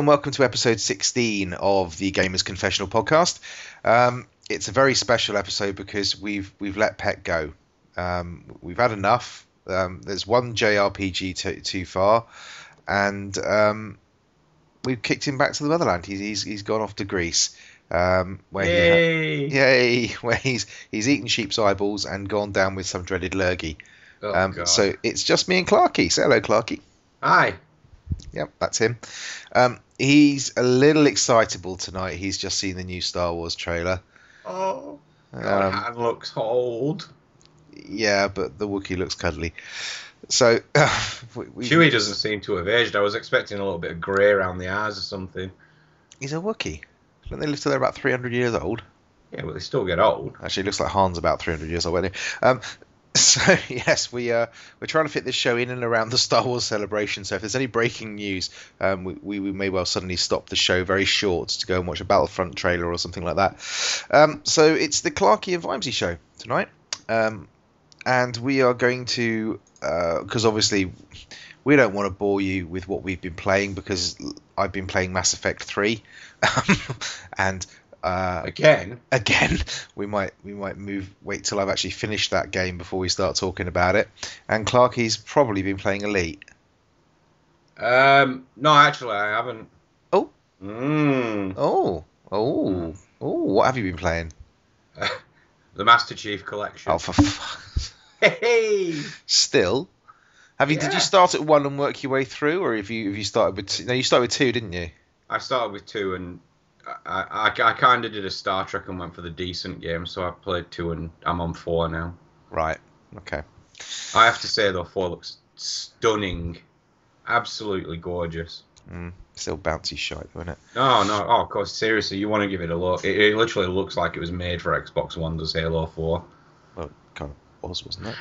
and welcome to episode 16 of the Gamers Confessional podcast. Um, it's a very special episode because we've we've let Pet go. Um, we've had enough. Um, there's one JRPG too, too far, and um, we've kicked him back to the motherland. He's he's, he's gone off to Greece. Um, where Yay! He ha- yay! Where he's he's eaten sheep's eyeballs and gone down with some dreaded lurgy. Oh, Um, so it's just me and Clarky. Say hello, Clarky. Hi. Yep, that's him. Um, he's a little excitable tonight. He's just seen the new Star Wars trailer. Oh, God, Um, Han looks old. yeah, but the Wookiee looks cuddly. So we, we- Chewie doesn't seem to have aged. I was expecting a little bit of grey around the eyes or something. He's a Wookiee. Don't they live till they're about 300 years old? Yeah, but they still get old. Actually, it looks like Han's about 300 years old. Anyway. Um, so yes, we uh, we're trying to fit this show in and around the Star Wars celebration. So if there's any breaking news, um, we, we, we may well suddenly stop the show very short to go and watch a Battlefront trailer or something like that. Um, so it's the Clarky and Vimesy show tonight, um, and we are going to because obviously we don't want to bore you with what we've been playing because I've been playing Mass Effect three, and. Uh, Again, again we might we might move wait till I've actually finished that game before we start talking about it. And Clarky's probably been playing Elite. um, no, actually, I haven't. Oh. Mm. Oh, oh, oh! What have you been playing? The Master Chief Collection. Oh, for f- Hey! still. Have you? Did you start at one and work your way through, or have you? Have you started with? Two? No, you started with two, didn't you? I started with two, and I, I, I kind of did a Star Trek and went for the decent game, so I played two, and I'm on four now. Right. Okay. I have to say, though, four looks stunning. Absolutely gorgeous. Mm, still bouncy shite, isn't it? No, no, oh, of course, seriously, you want to give it a look. It, it literally looks like it was made for Xbox One, does Halo 4. Well, kind of was, wasn't it?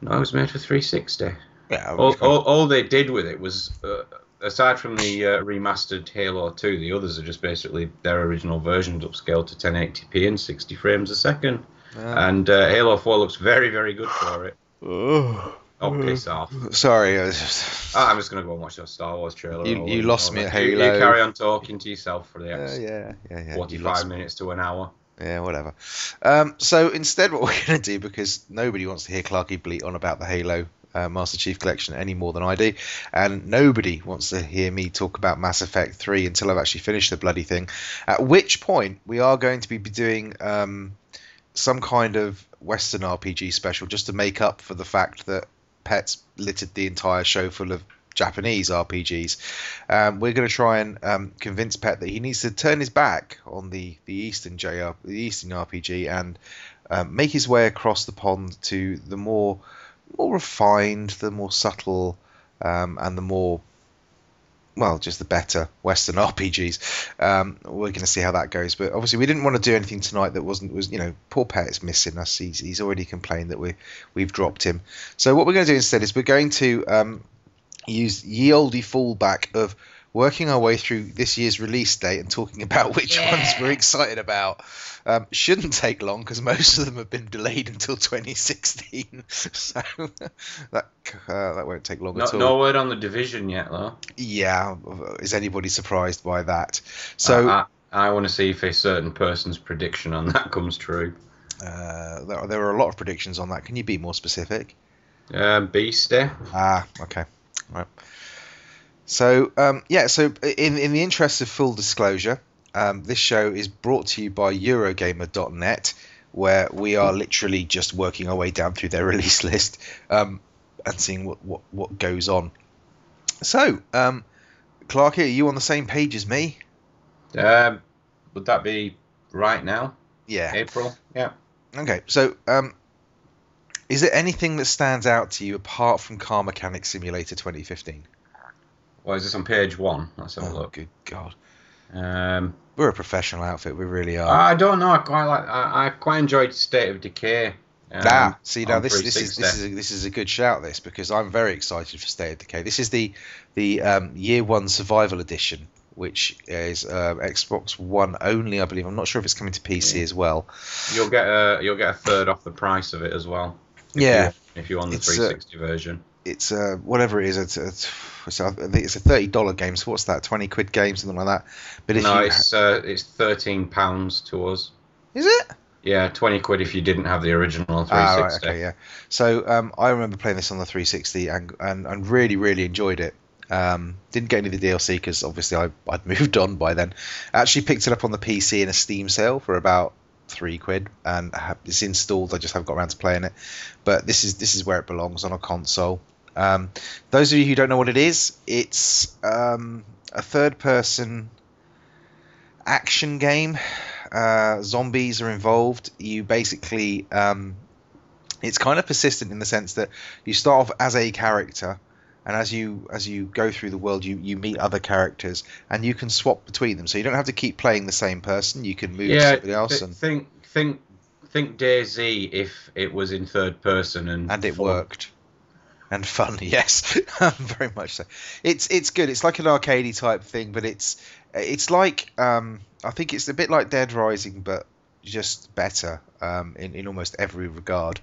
No, it was made for 360. Yeah. All, all, all they did with it was, uh, aside from the uh, remastered Halo 2, the others are just basically their original versions upscaled to 1080p and 60 frames a second. And uh, Halo 4 looks very, very good for it. oh, piss off. sorry. I was just- Ah, I'm just going to go and watch that Star Wars trailer. You- you lost me at you- You carry on talking to yourself for the Yeah, next yeah, yeah, yeah. 45 lost minutes to an hour. Yeah, whatever. Um, so instead, what we're going to do, because nobody wants to hear Clarky bleat on about the Halo uh, Master Chief Collection any more than I do, and nobody wants to hear me talk about Mass Effect 3 until I've actually finished the bloody thing. At which point, we are going to be doing um, some kind of Western RPG special just to make up for the fact that Pets littered the entire show full of Japanese RPGs. Um, we're going to try and um, convince Pet that he needs to turn his back on the the Eastern JR, the Eastern RPG, and um, make his way across the pond to the more more refined, the more subtle, um, and the more well, just the better Western RPGs. Um, we're going to see how that goes, but obviously we didn't want to do anything tonight that wasn't was you know poor Pet's missing us. He's, he's already complained that we we've dropped him. So what we're going to do instead is we're going to um, use ye olde fallback of working our way through this year's release date and talking about which ones we're excited about. Um, shouldn't take long because most of them have been delayed until 2016, so that uh, that won't take long No, at all. no word on the division yet, though. Yeah, is anybody surprised by that? So I, I, want to see if a certain person's prediction on that comes true. uh, there, there are a lot of predictions on that. Can you be more specific? Um, Beastie. Ah, okay, right. So um, yeah, so in in the interest of full disclosure, um, this show is brought to you by Eurogamer.net, where we are literally just working our way down through their release list um, and seeing what, what what goes on. So, um, Clark, are you on the same page as me? Um, would that be right now? Yeah. April? Yeah. Okay, so um, is there anything that stands out to you apart from Car Mechanic Simulator 2015? Well, is this on page one? Let's have a Oh, look. good God. Um, We're a professional outfit, we really are. I don't know. I quite like. I, I quite enjoyed State of Decay. Um, ah, see now this this is this is a, this is a good shout this because I'm very excited for State of Decay. This is the the um, Year One Survival Edition, which is uh, Xbox One only, I believe. I'm not sure if it's coming to PC as well. You'll get a you'll get a third off the price of it as well. if Yeah. you- If you want the It's, uh, 360 version. It's a whatever it is. It's, it's, it's a, I think it's a thirty dollar game. So what's that? Twenty quid game, something like that. But if no, you, it's uh, it's thirteen pounds to us. Is it? Yeah, twenty quid if you didn't have the original 360. Ah, right, okay, yeah. So um, I remember playing this on the 360 and, and, and really really enjoyed it. Um, didn't get any of the DLC because obviously I, I'd moved on by then. Actually picked it up on the PC in a Steam sale for about three quid, and it's installed. I just haven't got around to playing it. But this is this is where it belongs on a console. Um, those of you who don't know what it is, it's um, a third-person action game. Uh, zombies are involved. You basically, um, it's kind of persistent in the sense that you start off as a character and as you as you go through the world you you meet other characters and you can swap between them. So you don't have to keep playing the same person. You can move yeah, to somebody else th- and think think think DayZ if it was in third person and and it fun. worked. And fun yes. Very much so. It's it's good. It's like an arcadey type thing but it's it's like um I think it's a bit like Dead Rising but just better um, in, in almost every regard.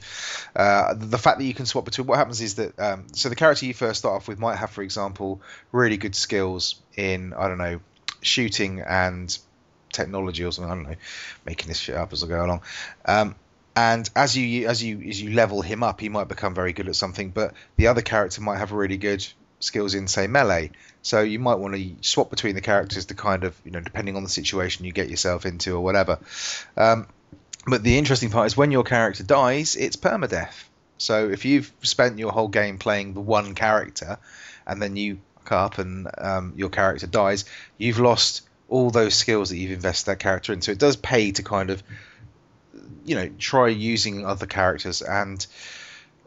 Uh, the fact that you can swap between what happens is that um, so the character you first start off with might have, for example, really good skills in I don't know shooting and technology or something. I don't know, making this shit up as I go along. Um, and as you as you as you level him up, he might become very good at something. But the other character might have a really good skills in say melee. So you might want to swap between the characters to kind of you know depending on the situation you get yourself into or whatever. Um, but the interesting part is when your character dies, it's permadeath. So if you've spent your whole game playing the one character, and then you up and um, your character dies, you've lost all those skills that you've invested that character in. So it does pay to kind of, you know, try using other characters and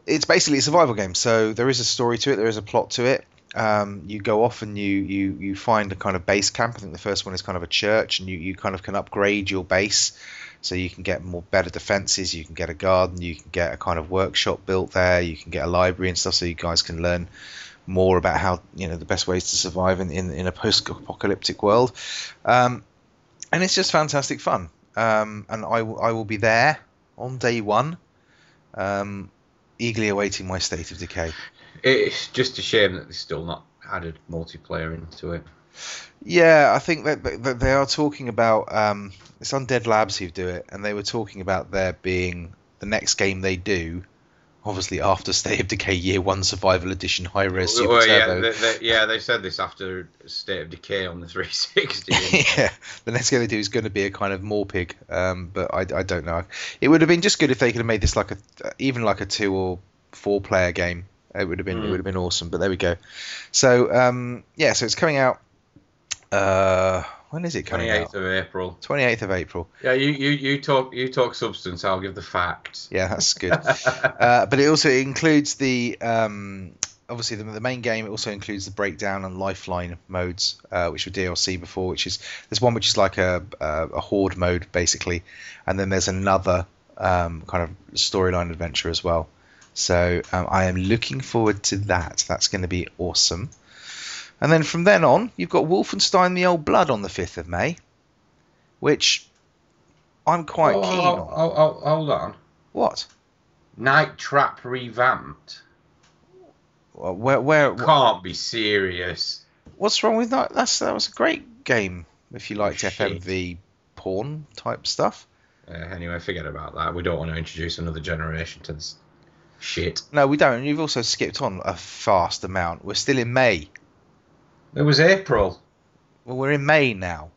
it's basically a survival game. So there is a story to it, there is a plot to it. Um, you go off and you, you you find a kind of base camp. I think the first one is kind of a church, and you, you kind of can upgrade your base, so you can get more better defenses. You can get a garden, you can get a kind of workshop built there. You can get a library and stuff, so you guys can learn more about how you know the best ways to survive in in, in a post-apocalyptic world. Um, and it's just fantastic fun. Um, and I, I will be there on day one. Um, eagerly awaiting my state of decay. It's just a shame that they've still not added multiplayer into it. Yeah, I think that, that they are talking about um, it's Undead Labs who do it, and they were talking about there being the next game they do obviously after State of Decay Year One Survival Edition High Res Super well, yeah, Turbo. They, they, yeah, they said this after State of Decay on the 360. yeah, the next game they do is going to be a kind of Morpig, um, but I, I don't know. It would have been just good if they could have made this like a even like a two or four player game. It would have been mm. it would have been awesome. But there we go. So um, yeah, so it's coming out. Uh, when is it coming 28th out? of April. 28th of April. Yeah, you, you, you talk you talk substance. I'll give the facts. Yeah, that's good. uh, but it also includes the um, obviously the, the, main game. It also includes the breakdown and lifeline modes, uh, which were DLC before. Which is there's one which is like a a, a horde mode basically, and then there's another um, kind of storyline adventure as well. So um, I am looking forward to that. That's going to be awesome. And then from then on, you've got Wolfenstein the Old Blood on the 5th of May, which I'm quite oh, keen oh, on. Oh, oh, hold on. What? Night Trap revamped. Well, where, where, Can't be serious. What's wrong with that? That's that was a great game if you liked Shit. FMV porn type stuff. Uh, anyway, forget about that. We don't want to introduce another generation to this shit. No, we don't. You've also skipped on a fast amount. We're still in May. It was April. Well, we're in May now.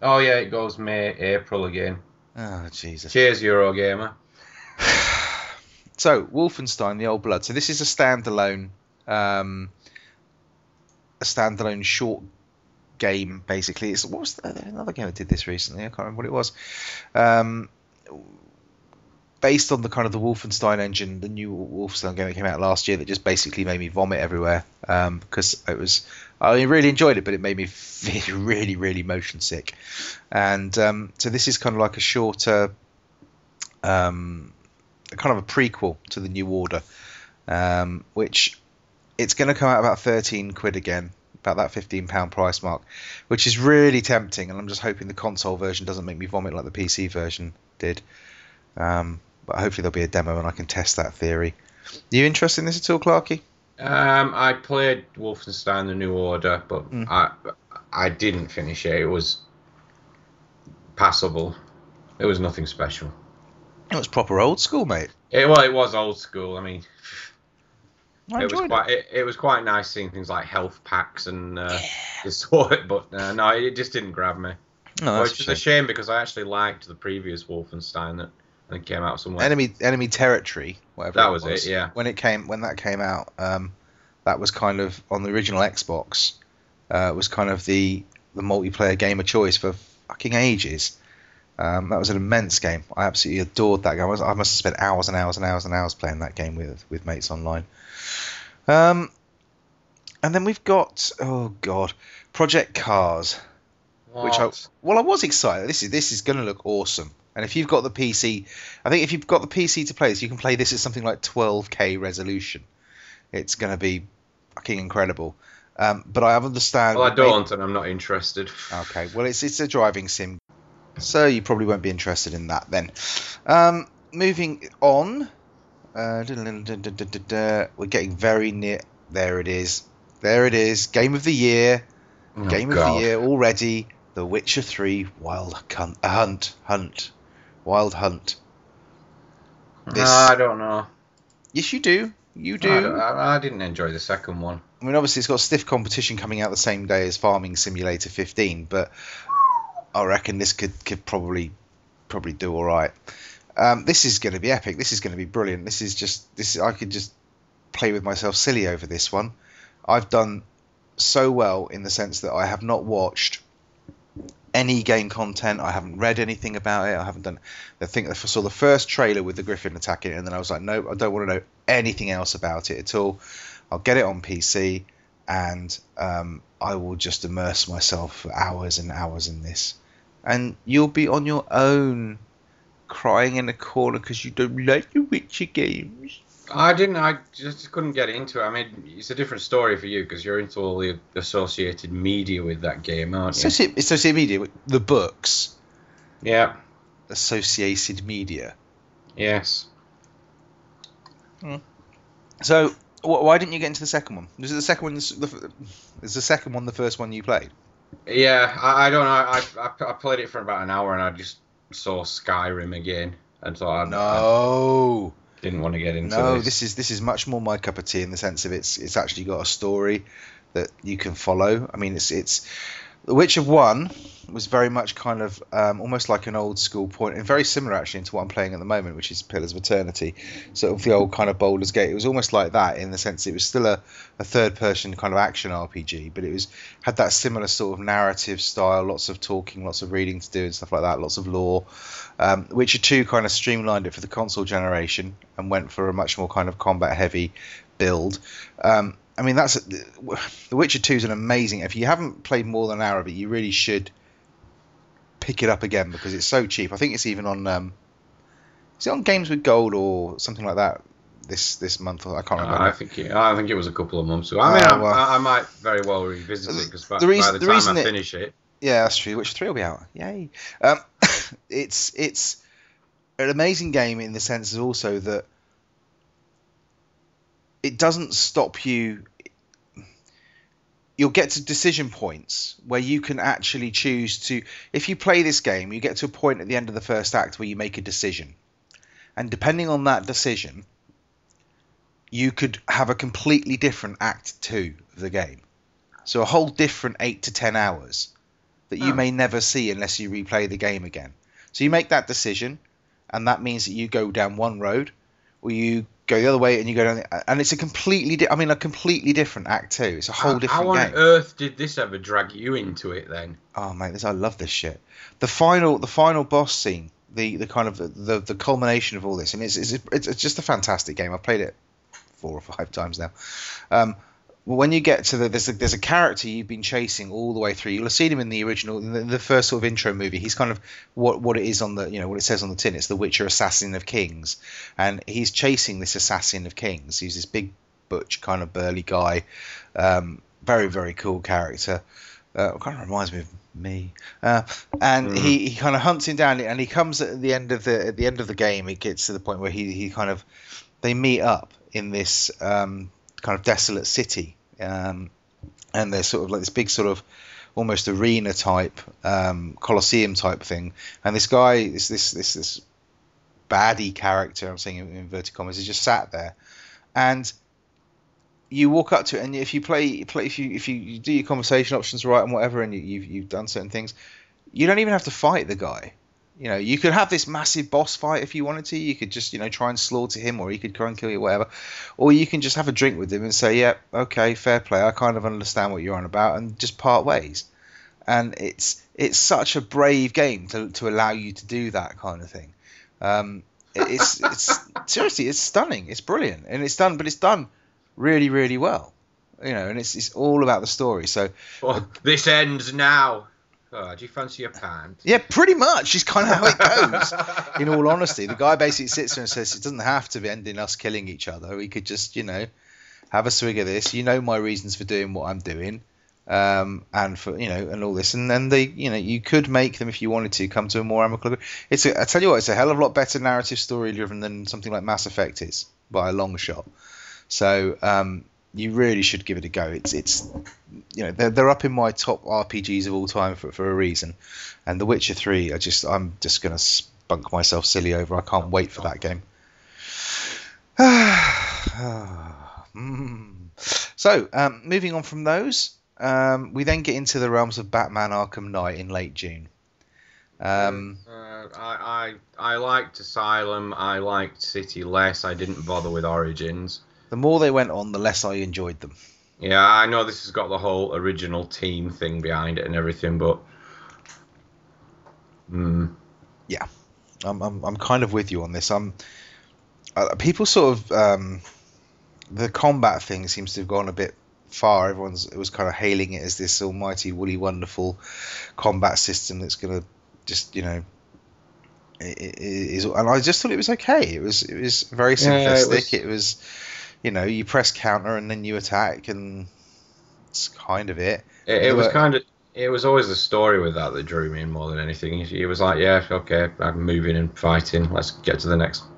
Oh yeah, it goes May, April again. Oh Jesus! Cheers, Eurogamer. so, Wolfenstein: The Old Blood. So this is a standalone, um, a standalone short game. Basically, it's what was the, another game that did this recently? I can't remember what it was. Um, based on the kind of the Wolfenstein engine, the new Wolfenstein game that came out last year, that just basically made me vomit everywhere um, because it was I really enjoyed it, but it made me feel really, really motion sick. And um, so this is kind of like a shorter, um, kind of a prequel to the New Order, um, which it's going to come out about 13 quid again, about that 15 pound price mark, which is really tempting. And I'm just hoping the console version doesn't make me vomit like the PC version did. Um, but hopefully there'll be a demo and I can test that theory. Are you interested in this at all, Clarky? Um, I played Wolfenstein: The New Order, but Mm. I I didn't finish it. It was passable. It was nothing special. It was proper old school, mate. It well, it was old school. I mean, I it was quite it, it was quite nice seeing things like health packs and uh, this sort. But uh, no, it just didn't grab me. No, Which is a shame because I actually liked the previous Wolfenstein that Came out somewhere. Enemy Enemy Territory, whatever. That it was it, yeah. When it came, when that came out, um, that was kind of on the original Xbox. Uh, was kind of the the multiplayer game of choice for fucking ages. Um, that was an immense game. I absolutely adored that game. I, was, I must have spent hours and hours and hours and hours playing that game with with mates online. Um, and then we've got oh god, Project Cars. which I well, I was excited. This is this is going to look awesome. And if you've got the PC, I think if you've got the PC to play this, you can play this at something like 12k resolution. It's going to be fucking incredible. Um, but I understand. well, I don't, and I'm not interested. Okay, well, it's it's a driving sim, so you probably won't be interested in that then. Um, moving on, uh, we're getting very near. There it is. There it is. Game of the year. Oh, Game of the year already. The Witcher 3 Wild Hunt. Hunt. Hunt. Wild Hunt. This- I don't know. Yes, you do. You do. I, I, I didn't enjoy the second one. I mean, obviously, it's got stiff competition coming out the same day as Farming Simulator 15, but I reckon this could, could probably probably do all right. Um, this is going to be epic. This is going to be brilliant. This is just this. I could just play with myself silly over this one. I've done so well in the sense that I have not watched any game content. I haven't read anything about it. I haven't done. I think I saw the first trailer with the Griffin attacking it, and then I was like, no, I don't want to know anything else about it at all. I'll get it on PC, and um, I will just immerse myself for hours and hours in this. And you'll be on your own, crying in a corner because you don't like the Witcher games. I didn't. I just couldn't get into it. I mean, it's a different story for you because you're into all the associated media with that game, aren't you? Associate, associated media, the books, Yeah. associated media. Yes. Hmm. So, wh- why didn't you get into the second one? Was it the second one? The, f- is the second one the first one you played? Yeah. I, I don't know. I, I I played it for about an hour and I just saw Skyrim again and thought I, No, I didn't want to get into no. this. This is this is much more my cup of tea in the sense of it's it's actually got a story that you can follow. I mean, it's it's The Witcher One was very much kind of um, almost like an old school point, and very similar actually to what I'm playing at the moment, which is Pillars of Eternity. Sort of the old kind of Baldur's Gate. It was almost like that in the sense it was still a, a third person kind of action RPG, but it was had that similar sort of narrative style, lots of talking, lots of reading to do and stuff like that, lots of lore. Um, Witcher Two kind of streamlined it for the console generation and went for a much more kind of combat heavy build. Um, I mean, that's The Witcher Two is an amazing. If you haven't played more than an hour of it, you really should pick it up again because it's so cheap. I think it's even on. Um, is it on Games with Gold or something like that this this month? I can't remember. I think it, I think it was a couple of months ago. I mean, I, well. I, I might very well revisit it because by, The reason- by the, the time I finish it, Yeah, that's true. Witcher Three will be out. Yay! Um, it's it's an amazing game in the sense of also that it doesn't stop you. You'll get to decision points where you can actually choose to. If you play this game, you get to a point at the end of the first act where you make a decision, and depending on that decision, you could have a completely different act two of the game. So a whole different eight to ten hours that you Oh. may never see unless you replay the game again. So you make that decision, and that means that you go down one road, or you go the other way and you go down, the, and it's a completely, di- I mean, a completely different act too. It's a whole how, different how on game. earth did this ever drag you into it then? Oh mate, this I love this shit. The final, the final boss scene, the the kind of the the culmination of all this, and it's it's, it's, it's just a fantastic game. I've played it four or five times now. Um, well, when you get to the there's a, there's a character you've been chasing all the way through. You'll have seen him in the original, in the, the first sort of intro movie. He's kind of what what it is on the you know what it says on the tin. It's the Witcher Assassin of Kings, and he's chasing this Assassin of Kings. He's this big butch kind of burly guy, um, very very cool character. Uh, kind of reminds me of me. Uh, and Mhm. he, he kind of hunts him down, and he comes at the end of the at the end of the game. It gets to the point where he he kind of they meet up in this um, kind of desolate city, um, and there's sort of like this big sort of almost arena type um, type thing, and this guy, this this this this baddie character, I'm saying in inverted commas, is just sat there, and you walk up to it, and if you play, play if you if you do your conversation options right and whatever, and you, you've you've done certain things, you don't even have to fight the guy. You know, you could have this massive boss fight if you wanted to. You could just, you know, try and slaughter him, or he could try and kill you, whatever. Or you can just have a drink with him and say, "Yeah, okay, fair play. I kind of understand what you're on about," and just part ways. And it's it's such a brave game to, to allow you to do that kind of thing. Um, it's it's seriously, it's stunning. It's brilliant, and it's done, but it's done really, really well. You know, and it's it's all about the story. So well, this ends now. Oh, do you fancy a pint? Yeah, pretty much. It's kind of how it goes. in all honesty, the guy basically sits there and says it doesn't have to be ending us killing each other. We could just, you know, have a swig of this. You know my reasons for doing what I'm doing, um, and for you know, and all this. And then they, you know, you could make them if you wanted to come to a more amicable. It's a, I tell you what, it's a hell of a lot better narrative story driven than something like Mass Effect is by a long shot. So um, you really should give it a go. It's it's you know they're, they're up in my top RPGs of all time for, for a reason, and The Witcher Three. I just I'm just gonna spunk myself silly over. I can't wait for that game. so um, moving on from those, um, we then get into the realms of Batman Arkham Knight in late June. Um, uh, I, I I liked Asylum. I liked City less. I didn't bother with Origins the more they went on, the less I enjoyed them. Yeah, I know this has got the whole original team thing behind it and everything, but mm. yeah, I'm, I'm I'm kind of with you on this. I'm uh, people sort of um, the combat thing seems to have gone a bit far. Everyone's it was kind of hailing it as this almighty, woolly, wonderful combat system that's going to just you know is and I just thought it was okay. It was it was very simplistic. Yeah, it, was, it was you know, you press counter and then you attack, and it's kind of it. It, it was kind of. It was always the story with that that drew me in more than anything. It was like, yeah, okay, I'm moving and fighting. Let's get to the next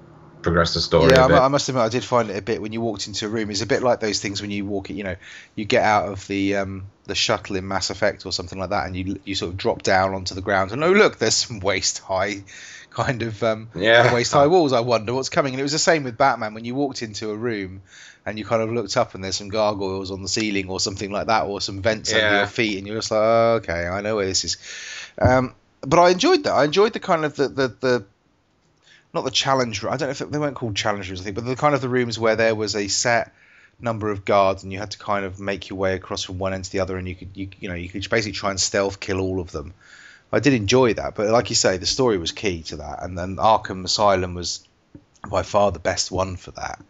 progress the story. Yeah, I must admit, I did find it a bit when you walked into a room. It's a bit like those things when you walk, it, you know, you get out of the um, the shuttle in Mass Effect or something like that, and you you sort of drop down onto the ground, and oh look, there's some waist high kind of um, yeah. waist high walls. I wonder what's coming. And it was the same with Batman when you walked into a room and you kind of looked up and there's some gargoyles on the ceiling or something like that, or some vents yeah. under your feet, and you're just like, oh, okay, I know where this is. Um, but I enjoyed that. I enjoyed the kind of the the, the not the challenge room. I don't know if they weren't called challenge rooms, I think, but the kind of the rooms where there was a set number of guards and you had to kind of make your way across from one end to the other, and you could you you know you could basically try and stealth kill all of them. I did enjoy that, but like you say, the story was key to that, and then Arkham Asylum was by far the best one for that.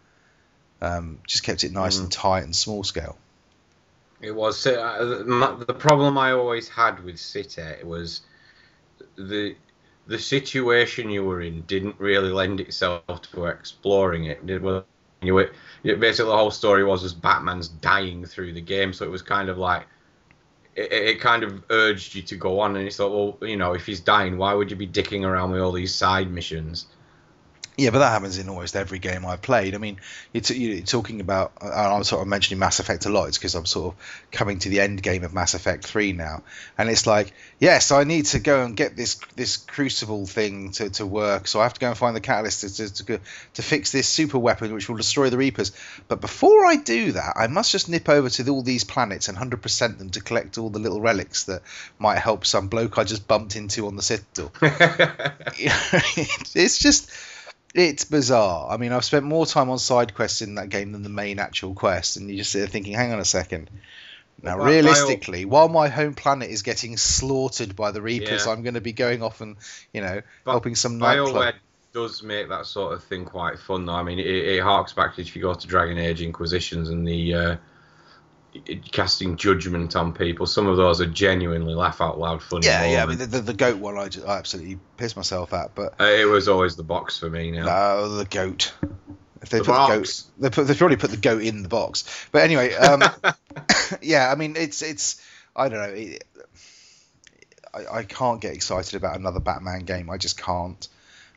Um, just kept it nice mm. and tight and small scale. It was uh, the problem I always had with City was the the situation you were in didn't really lend itself to exploring it. Did well, you were, basically the whole story was was Batman's dying through the game, so it was kind of like it, it, kind of urged you to go on, and you thought, well, you know, if he's dying, why would you be dicking around with all these side missions? Yeah, but that happens in almost every game I've played. I mean, you're, you're talking about. I'm sort of mentioning Mass Effect a lot. It's because I'm sort of coming to the end game of Mass Effect Three now, and it's like, yes, I need to go and get this this Crucible thing to, to work. So I have to go and find the catalyst to to, to, to fix this super weapon which will destroy the Reapers. But before I do that, I must just nip over to all these planets and 100% them to collect all the little relics that might help some bloke I just bumped into on the Citadel. it's just it's bizarre. I mean, I've spent more time on side quests in that game than the main actual quest, and you just sit there thinking, hang on a second. Now, well, realistically, all... while my home planet is getting slaughtered by the Reapers, yeah. I'm going to be going off and, you know, but helping some nightclub. does make that sort of thing quite fun, though. I mean, it, it harks back to if you go to Dragon Age Inquisitions and the uh, casting judgment on people. Some of those are genuinely laugh out loud funny. Yeah, yeah. I mean, the, the, the goat one, I, just, I absolutely pissed myself at. But uh, it was always the box for me now. No, the goat. If they the put box. the goat, they put they probably put the goat in the box. But anyway, um, yeah. I mean, it's it's I don't know. It, I, I can't get excited about another Batman game. I just can't.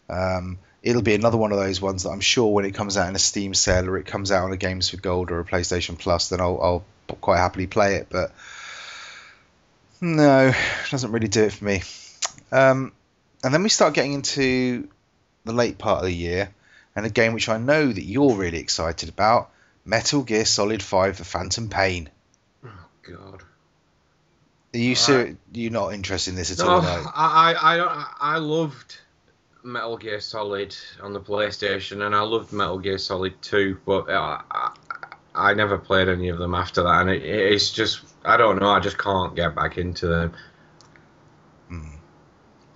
Um, it'll be another one of those ones that I'm sure when it comes out in a Steam sale or it comes out on a Games for Gold or a PlayStation Plus, then I'll, I'll quite happily play it. But no, it doesn't really do it for me. Um, and then we start getting into the late part of the year, and a game which I know that you're really excited about Metal Gear Solid 5 The Phantom Pain. Oh, God. Are you ser- you not interested in this at No, all? I, I, I, I loved Metal Gear Solid on the PlayStation, and I loved Metal Gear Solid 2, but uh, I, I never played any of them after that, and it, it's just, I don't know, I just can't get back into them. Mm.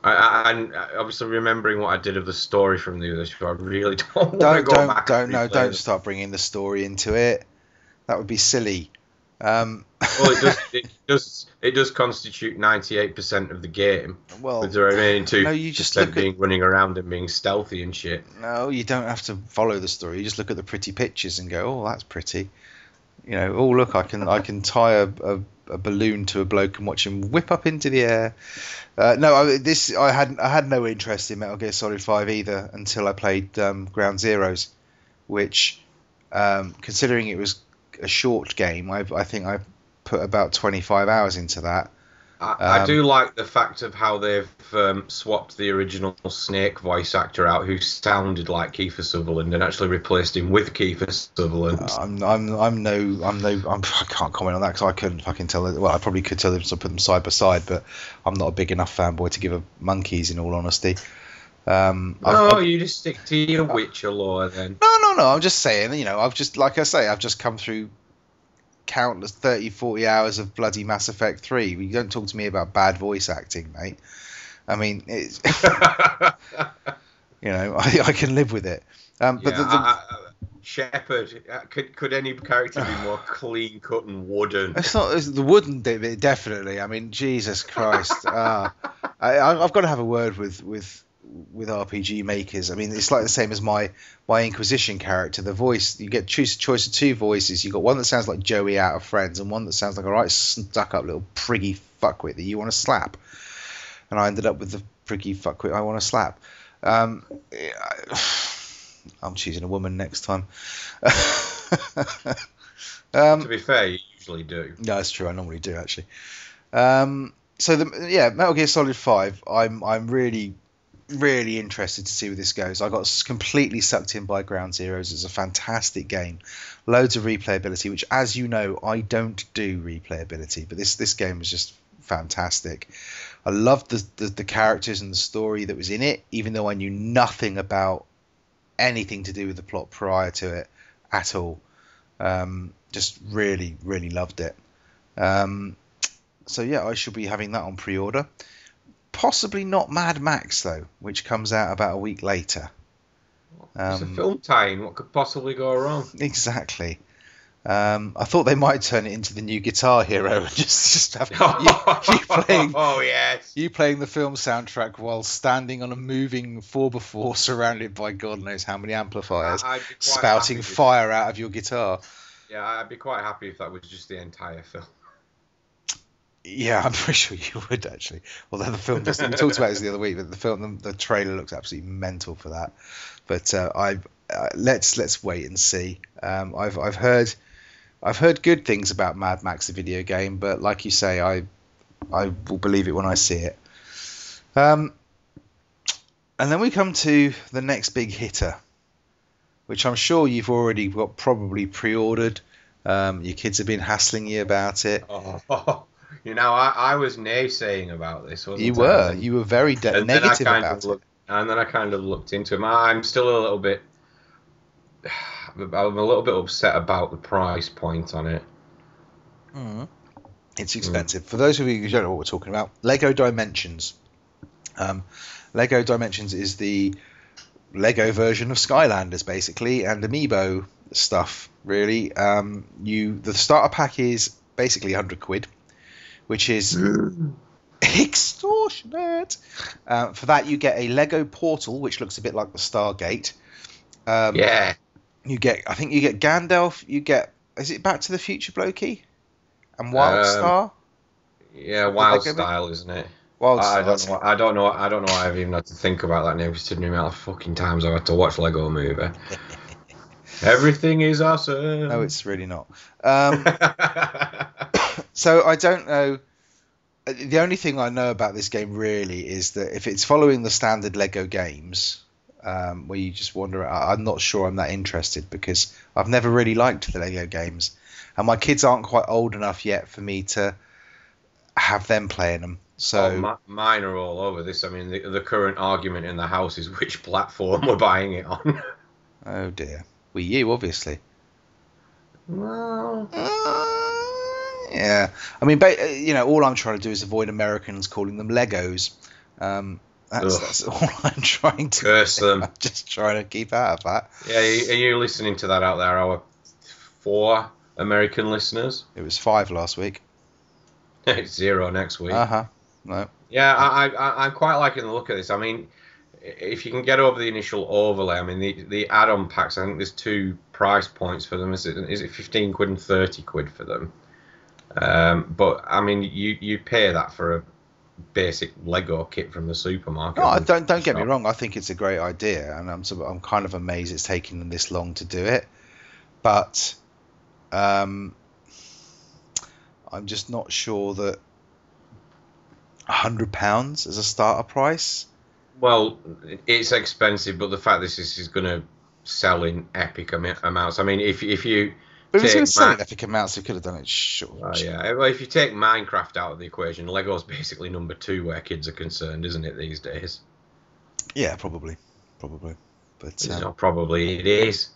I, I, and obviously, remembering what I did of the story from the other show, I really don't want to Don't go don't back. don't no don't start bringing the story into it. That would be silly. Um, Well, it does. It does. It does constitute ninety-eight percent of the game, well, with the remaining two no, you just look at- being running around and being stealthy and shit. No, you don't have to follow the story. You just look at the pretty pictures and go, "Oh, that's pretty." You know, oh look, I can I can tie a, a, a balloon to a bloke and watch him whip up into the air. Uh, no, I, this I had I had no interest in Metal Gear Solid Five either until I played um, Ground Zeroes, which, um, considering it was a short game, I I think I've put about twenty five hours into that. I, I Um, do like the fact of how they've um, swapped the original Snake voice actor out, who sounded like Kiefer Sutherland, and actually replaced him with Kiefer Sutherland. I'm, I'm, I'm no, I'm no, I'm, I can't comment on that because I couldn't fucking tell. it- Well, I probably could tell them to put them side by side, but I'm not a big enough fanboy to give a monkeys. In all honesty, um, I've- I've- you just stick to your Witcher lore then. no, no, no. I'm just saying. You know, I've just like I say, I've just come through countless 30, 40 hours of bloody Mass Effect Three. You don't talk to me about bad voice acting, mate. I mean, it's, you know, I, I can live with it. Um, but yeah, the, the, I- I- Shepard, uh, could could any character be more clean cut and wooden? It's not it's the wooden bit, definitely. I mean, Jesus Christ! I, I- I've got to have a word with with with RPG makers. I mean, it's like the same as my my Inquisition character. The voice you get choose choice of two voices. You got one that sounds like Joey out of Friends, and one that sounds like a right stuck up little priggy fuckwit that you want to slap. And I ended up with the priggy fuckwit I want to slap. Um, I'm choosing a woman next time. um, to be fair, you usually do. no, that's true. I normally do actually. Um, so the yeah, Metal Gear Solid Five. I'm I'm really really interested to see where this goes. I got completely sucked in by Ground Zeroes. It's a fantastic game, loads of replayability, which, as you know, I don't do replayability, but this this game was just fantastic. I loved the, the the characters and the story that was in it, even though I knew nothing about anything to do with the plot prior to it at all. Um, just really, really loved it. Um, so yeah, I should be having that on pre-order. Possibly not Mad Max though, which comes out about a week later. it's a Um, film tie-in. What could possibly go wrong? Exactly. Um, I thought they might turn it into the new Guitar Hero and just just have you, you playing Oh yes. you playing the film soundtrack while standing on a moving four x four surrounded by God knows how many amplifiers, I'd be quite spouting fire out of your guitar. Yeah, I'd be quite happy if that was just the entire film. Yeah, I'm pretty sure you would actually. Although the film just we talked about this the other week, but the film the, the trailer looks absolutely mental for that. But uh, I uh, let's let's wait and see. Um, I've I've heard I've heard good things about Mad Max the video game, but like you say, I I will believe it when I see it. Um, and then we come to the next big hitter, which I'm sure you've already got probably pre-ordered. Um, your kids have been hassling you about it. Oh, you know, I, I was naysaying about this. Wasn't You were. You were very de- and negative about of it. looked, and then I kind of looked into him. I'm still a little bit. I'm a little bit upset about the price point on it. Mm. It's expensive. For those of you who don't know what we're talking about, Lego Dimensions. Um, Lego Dimensions is the Lego version of Skylanders, basically, and Amiibo stuff. Really, um, you the starter pack is basically 100 quid, which is extortionate. Uh, for that, you get a Lego Portal, which looks a bit like the Stargate. Um, yeah, You get, I think you get Gandalf. You get, is it Back to the Future Blokey? And Wildstar. yeah, Lego wild bit? style, isn't it? Wild I don't know. I don't know. I don't know. why I've even had to think about that now. Considering the amount of fucking times I've had to watch Lego Movie. Everything is awesome. No, it's really not. Um, so I don't know. The only thing I know about this game really is that if it's following the standard Lego games, um, where you just wander, I'm not sure I'm that interested because I've never really liked the Lego games, and my kids aren't quite old enough yet for me to have them playing them. So Oh, mi- mine are all over this. I mean, the, the current argument in the house is which platform we're buying it on. oh dear, Wii U obviously. well, Uh, yeah, I mean, uh, you know, all I'm trying to do is avoid Americans calling them Legos. Um, that's, that's all I'm trying to. curse them. I'm just trying to keep out of that. Yeah, are you listening to that out there? Our four American listeners. It was five last week. It's zero next week. Uh huh. No. Yeah, I, I, I'm quite liking the look of this. I mean, if you can get over the initial overlay, I mean, the, the add-on packs. I think there's two price points for them. Is it is it 15 quid and 30 quid for them? Um, but I mean, you you pay that for a basic Lego kit from the supermarket. No, I don't don't get me wrong. I think it's a great idea, and I'm I'm kind of amazed it's taking them this long to do it. But um, I'm just not sure that hundred pounds as a starter price. Well, it's expensive, but the fact this is, is going to sell in epic am- amounts. I mean, if if you But if it's going to sell in epic amounts, they could have done it short. Oh, yeah. Well, if you take Minecraft out of the equation, Lego's basically number two where kids are concerned, isn't it, these days? Yeah, probably, probably. But It's um, not probably, it is.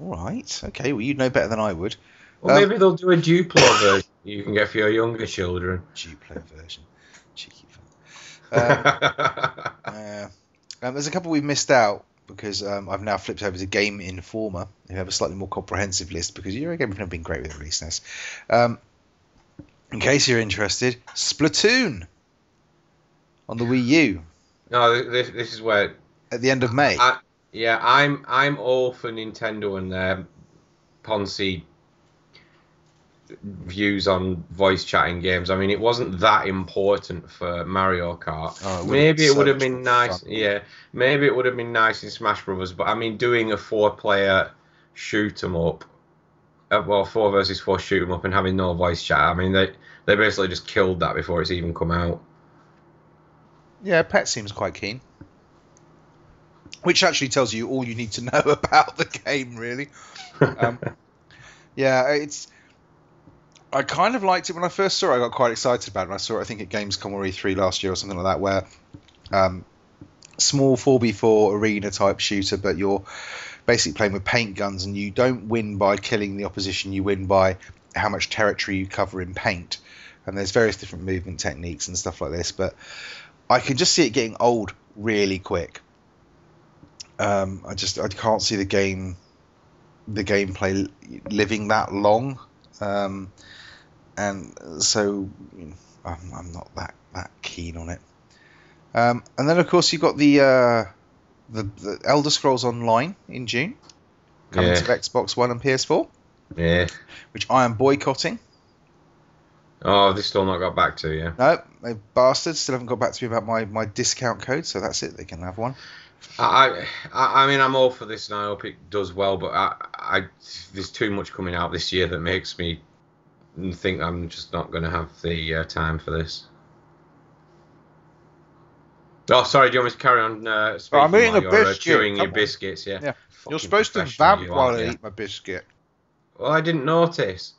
all right, okay. Well, you'd know better than I would. Well, Um, maybe they'll do a Duplo version you can get for your younger children. Duplo version, cheeky. Um, Uh, um, there's a couple we've missed out because um, I've now flipped over to Game Informer, who have a slightly more comprehensive list because Eurogame have been great with releasing this. Um, in case you're interested, Splatoon on the Wii U no, this, this is where. at the end of May. I, yeah, I'm I'm all for Nintendo and their Ponzi views on voice chatting games. I mean, it wasn't that important for Mario Kart. Oh, it maybe it would have been nice. fun. Yeah, maybe it would have been nice in Smash Brothers. But I mean, doing a four-player shoot 'em up, uh, well, four versus four shoot 'em up, and having no voice chat. I mean, they they basically just killed that before it's even come out. Yeah, Pet seems quite keen. Which actually tells you all you need to know about the game, really. Um, yeah, it's. I kind of liked it when I first saw it. I got quite excited about it. I saw it, I think, at Gamescom or E3 last year or something like that, where um, small 4v4 arena type shooter, but you're basically playing with paint guns, and you don't win by killing the opposition. You win by how much territory you cover in paint. And there's various different movement techniques and stuff like this, but I can just see it getting old really quick. Um, I just I can't see the game, the gameplay living that long, um, and so you know, I'm, I'm not that that keen on it. Um, and then of course you've got the, uh, the the Elder Scrolls Online in June, coming Yeah. to Xbox One and PS4, Yeah. which I am boycotting. Oh, they still not got back to you. No, they bastards still haven't got back to me about my, my discount code, so that's it. They can have one. I, I, I mean, I'm all for this, and I hope it does well. But I, I, there's too much coming out this year that makes me think I'm just not going to have the uh, time for this. Oh, sorry. Do you want me to carry on? Uh, speaking I'm eating a uh, biscuit, chewing your on. biscuits. Yeah. Yeah. You're supposed to vamp you while I eat my biscuit. Well, I didn't notice.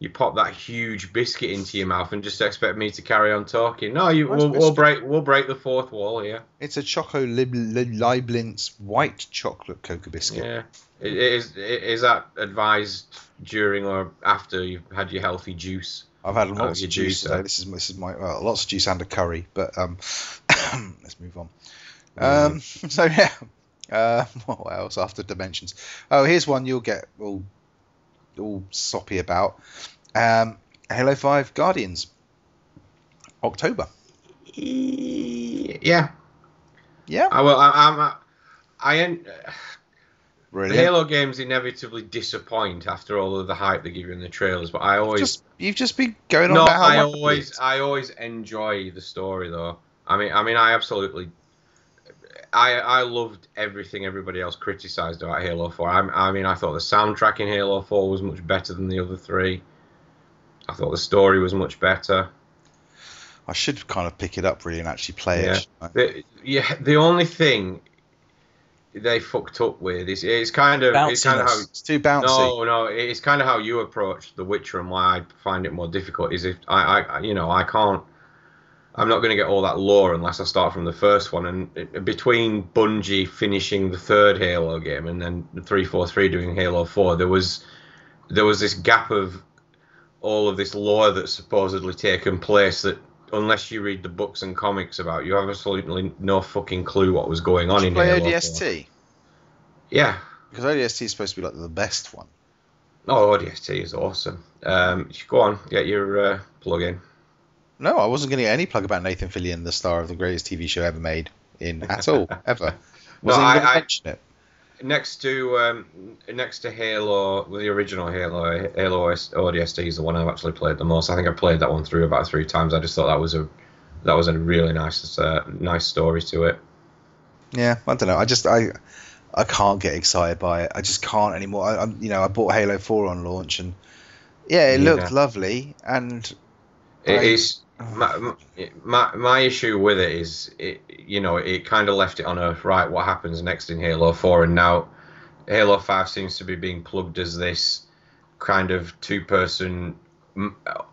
You pop that huge biscuit into your mouth and just expect me to carry on talking. No, you, we'll, we'll break. We'll break the fourth wall here. It's a Choco Lib- Lib- white chocolate cocoa biscuit. Yeah. I- Is is that advised during or after you've had your healthy juice? I've had lots of juice today. uh, This is this is my well, lots of juice and a curry, but um, let's move on. Mm. Um, so yeah, uh, what else after dimensions? Oh, here's one you'll get all all soppy about. Um, Halo Five Guardians, October. Yeah. Yeah, I well, I, I'm. I, Brilliant. The Halo games inevitably disappoint after all of the hype they give you in the trailers, but I always Just, you've just been going on no, about how I always. I always enjoy the story though. I mean, I mean, I absolutely, I I loved everything everybody else criticized about Halo Four. I, I mean, I thought the soundtrack in Halo Four was much better than the other three. I thought the story was much better. I should kind of pick it up really and actually play Yeah. it. The, yeah, the only thing they fucked up with is it's kind of it's kind of how It's too bouncy. No, no, it's kind of how you approach The Witcher and why I find it more difficult is if I, I you know, I can't. I'm not going to get all that lore unless I start from the first one. And between Bungie finishing the third Halo game and then the 343 doing Halo 4, there was there was this gap of all of this lore that's supposedly taken place that unless you read the books and comics about, you have absolutely no fucking clue what was going on Did you in play Halo 4. ODST? Yeah, Because ODST is supposed to be like the best one. Oh, ODST is awesome. Um, go on, get your uh, plug in. No, I wasn't going to get any plug about Nathan Fillion, the star of the greatest TV show ever made, in at all, ever. Wasn't I- even I- mention it. Next to um, next to Halo, the original Halo, Halo ODST is the one I've actually played the most. I think I played that one through about three times. I just thought that was a that was a really nice uh, nice story to it. Yeah, I don't know. I just I I can't get excited by it. I just can't anymore. I, I'm you know I bought Halo Four on launch and yeah, it Yeah. looked lovely and It Right. is my, my my issue with it is it you know it kind of left it on a right what happens next in Halo 4 and now Halo 5 seems to be being plugged as this kind of two person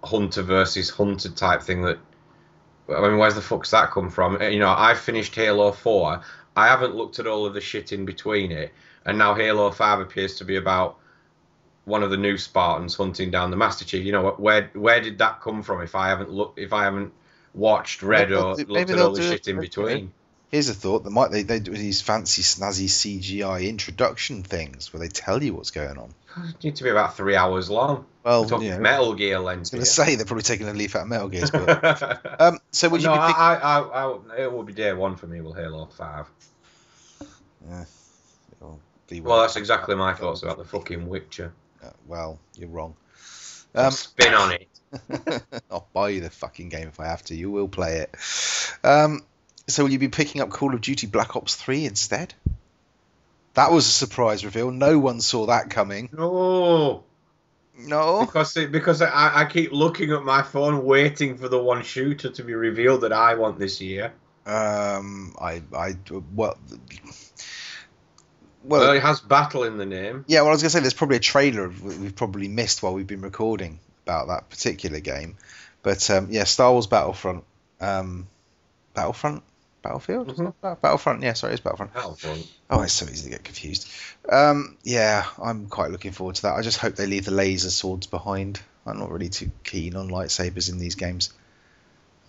hunter versus hunter type thing that I mean where's the fuck's that come from? Uh, you know I finished Halo 4 I haven't looked at all of the shit in between it. And now Halo 5 appears to be about one of the new Spartans hunting down the Master Chief. You know what? Where where did that come from? If I haven't looked, if I haven't watched, read, Maybe or looked at all the shit it in between. here's a thought: they might they they do these fancy snazzy CGI introduction things where they tell you what's going on. It need to be about three hours long. Well, We're talking you know, Metal Gear I length. was going to say they're probably taking a leaf out of Metal Gear's book. um, so would you no, be? I, I, I, I, it will be day one for me with Halo Five. Well, well. that's exactly my thoughts about the fucking Witcher. Uh, well, you're wrong. Um, Spin on it. I'll buy you the fucking game if I have to. You will play it. Um, so will you be picking up Call of Duty Black Ops 3 instead? That was a surprise reveal. No one saw that coming. No, No. because it, because I, I keep looking at my phone, waiting for the one shooter to be revealed that I want this year. Um, I, I, well, Well, well, it has battle in the name. yeah. Well, I was gonna say there's probably a trailer we've probably missed while we've been recording about that particular game, but um, yeah, Star Wars Battlefront, um, Battlefront, Battlefield, Mhm. Battlefront. Yeah, sorry, it's Battlefront. Battlefront. Oh, it's so easy to get confused. Um, yeah, I'm quite looking forward to that. I just hope they leave the laser swords behind. I'm not really too keen on lightsabers in these games.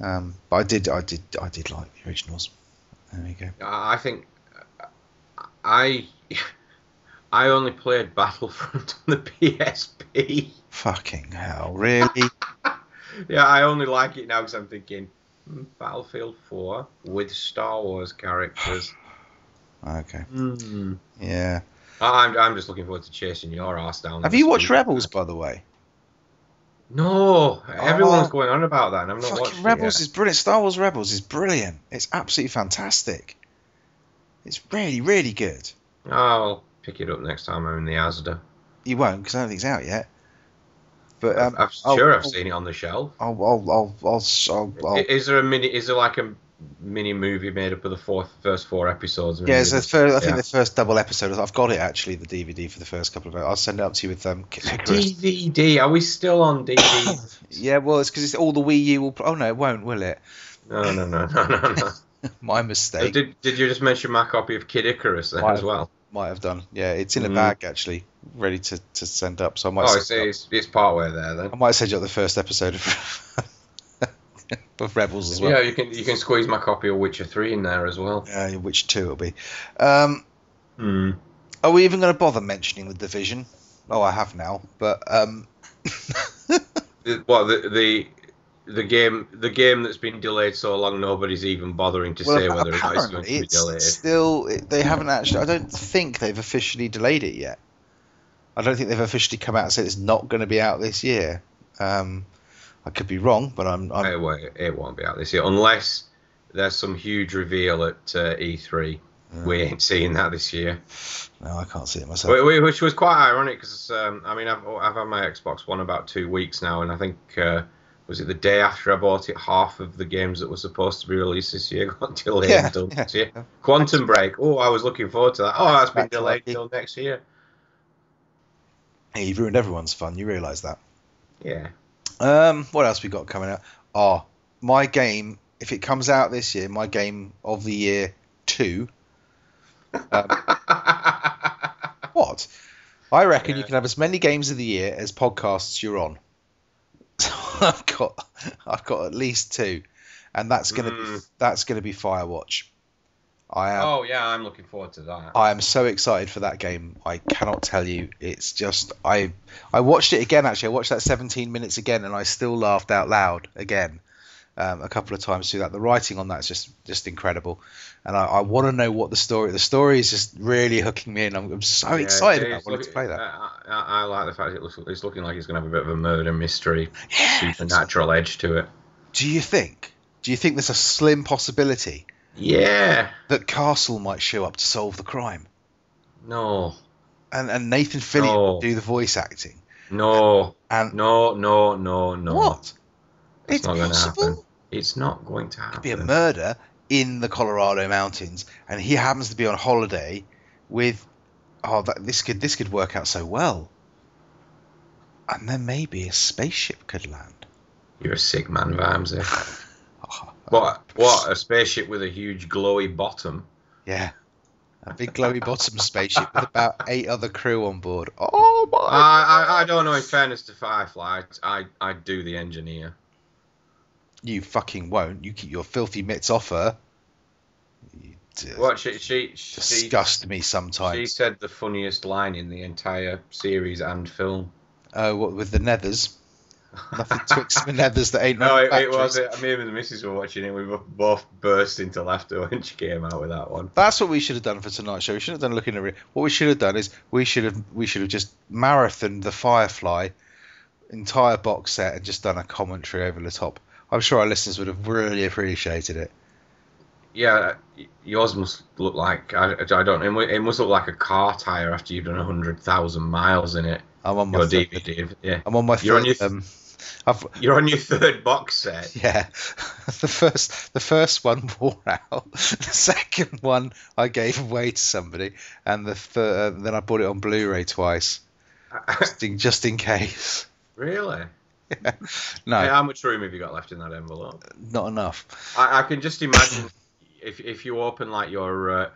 Um, but I did, I did, I did like the originals. There we go. I I think I I only played Battlefront on the PSP. Fucking hell, really? Yeah, I only like it now because I'm thinking hmm, Battlefield 4 with Star Wars characters. okay. Hmm. Yeah. I'm, I'm just looking forward to chasing your ass down. Have you watched. Rebels, by the way? No, everyone's Oh. going on about that, and I'm not watched Fucking Rebels is brilliant. Star Wars Rebels is brilliant. It's absolutely fantastic. It's really, really good. I'll pick it up next time I'm in the Asda. You won't because I don't think it's out yet. But um, I'm, I'm I'll- sure I've seen it on the shelf. I'll, I'll, I'll, I'll, I'll, I'll Is there a mini? Is there like a mini movie made up of the fourth, first four episodes? Yeah, it's the first, I think Yeah. the first double episode. I've got it actually, the DVD for the first couple of. I'll send it up to you with um. DVD. Are we still on DVD? Yeah, well, it's because it's all the Wii U will. Oh no, it won't, will it? no, no, no, no, no, no. My mistake. Did, did you just mention my copy of Kid Icarus then as well? Might have done. Yeah, it's in a Mm. bag actually, ready to, to send up. So I might. Oh, it's, it's, it's part way there then. I might send you up the first episode of, of Rebels as well. Yeah, you can you can squeeze my copy of Witcher Three in there as well. Uh, which two it'll be? Um, Hmm. are we even going to bother mentioning the division? Oh, I have now, but um, What the, the the game the game that's been delayed so long nobody's even bothering to Well, say whether it's going to be delayed. still they haven't actually. I don't think they've officially delayed it yet. I don't think they've officially come out and said it's not going to be out this year. Um, I could be wrong, but I'm. I'm It, won't, it won't be out this year unless there's some huge reveal at uh, E3. We ain't seeing that this year, no, I can't see it myself. Wh- wh- which was quite ironic because um, I mean I've, I've had my Xbox One about two weeks now, and I think uh, was it the day after I bought it, half of the games that were supposed to be released this year got delayed Yeah, until yeah, next year. Quantum Break. Oh, I was looking forward to that. Oh, that's been delayed till next year. Hey, you've ruined everyone's fun. You realise that. Yeah. Um, what else we got coming out? Oh, my game. If it comes out this year, my game of the year two. Um, what? I reckon you can have as many games of the year as podcasts you're on. I've got, I've got at least two, and that's gonna be Mm. that's gonna be Firewatch. I am oh yeah, I'm looking forward to that. I am so excited for that game. I cannot tell you. It's just I I watched it again actually. I watched that 17 minutes again and I still laughed out loud again. Um, a couple of times through that. The writing on that is just just incredible, and I, I want to know what the story. The story is just really hooking me in. I'm, I'm so Yeah, excited about wanting to play that. I, I, I like the fact it looks, it's looking like it's going to have a bit of a murder mystery, Yeah. supernatural edge to it. Do you think? Do you think there's a slim possibility Yeah. that Castle might show up to solve the crime, No. and and Nathan Fillion No. do the voice acting? No. And No. No. No. No. what? It's, It's not going to happen. It's not going to happen. be a murder in the Colorado mountains, and he happens to be on holiday with. Oh, that, this could this could work out so well. And then maybe a spaceship could land. You're a sick man, Vimesy. Oh, what? What? A spaceship with a huge glowy bottom? Yeah, a big glowy bottom spaceship with about eight other crew on board. Oh my! I, I I don't know. In fairness to Firefly, I I do the engineer. You fucking won't. You keep your filthy mitts off her. You d- she she she, disgust me sometimes. she said the funniest line in the entire series and film. Oh, what with the nethers? Nothing twixt the nethers that ain't No, it, it was. It, me and the missus were watching it. We both burst into laughter when she came out with that one. That's what we should have done for tonight's show. We should have done looking at re- what we should have done is we should have we should have just marathoned the Firefly entire box set and just done a commentary over the top. I'm sure our listeners would have really appreciated it. Yeah, yours must look like I, I don't. It must look like a car tire after you've done hundred thousand miles in it. I'm on my Your third, DVD. Yeah, I'm on my You're on your- um, I've, you're on your third box set. yeah, the first the first one wore out. The second one I gave away to somebody, and the third, then I bought it on Blu-ray twice, just in, just in case. really? No, Hey, how much room have you got left in that envelope? not enough. I, I can just imagine if if you open like your uh,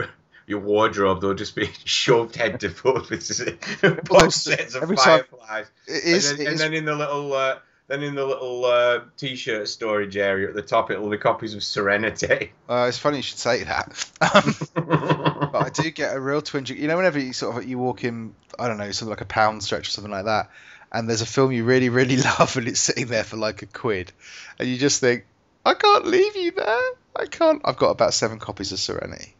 your wardrobe, they'll just be shoved head to foot with box sets of fireflies. It And then, and is then in the little uh, then in the little uh, t-shirt storage area at the top, it'll be copies of Serenity. Uh, it's funny you should say that. Um, but I do get a real twinge. You know, whenever you sort of you walk in, I don't know, something like a pound stretch or something like that, and there's a film you really, really love, and it's sitting there for like a quid, and you just think, I can't leave you there. I can't. I've got about seven copies of Serenity.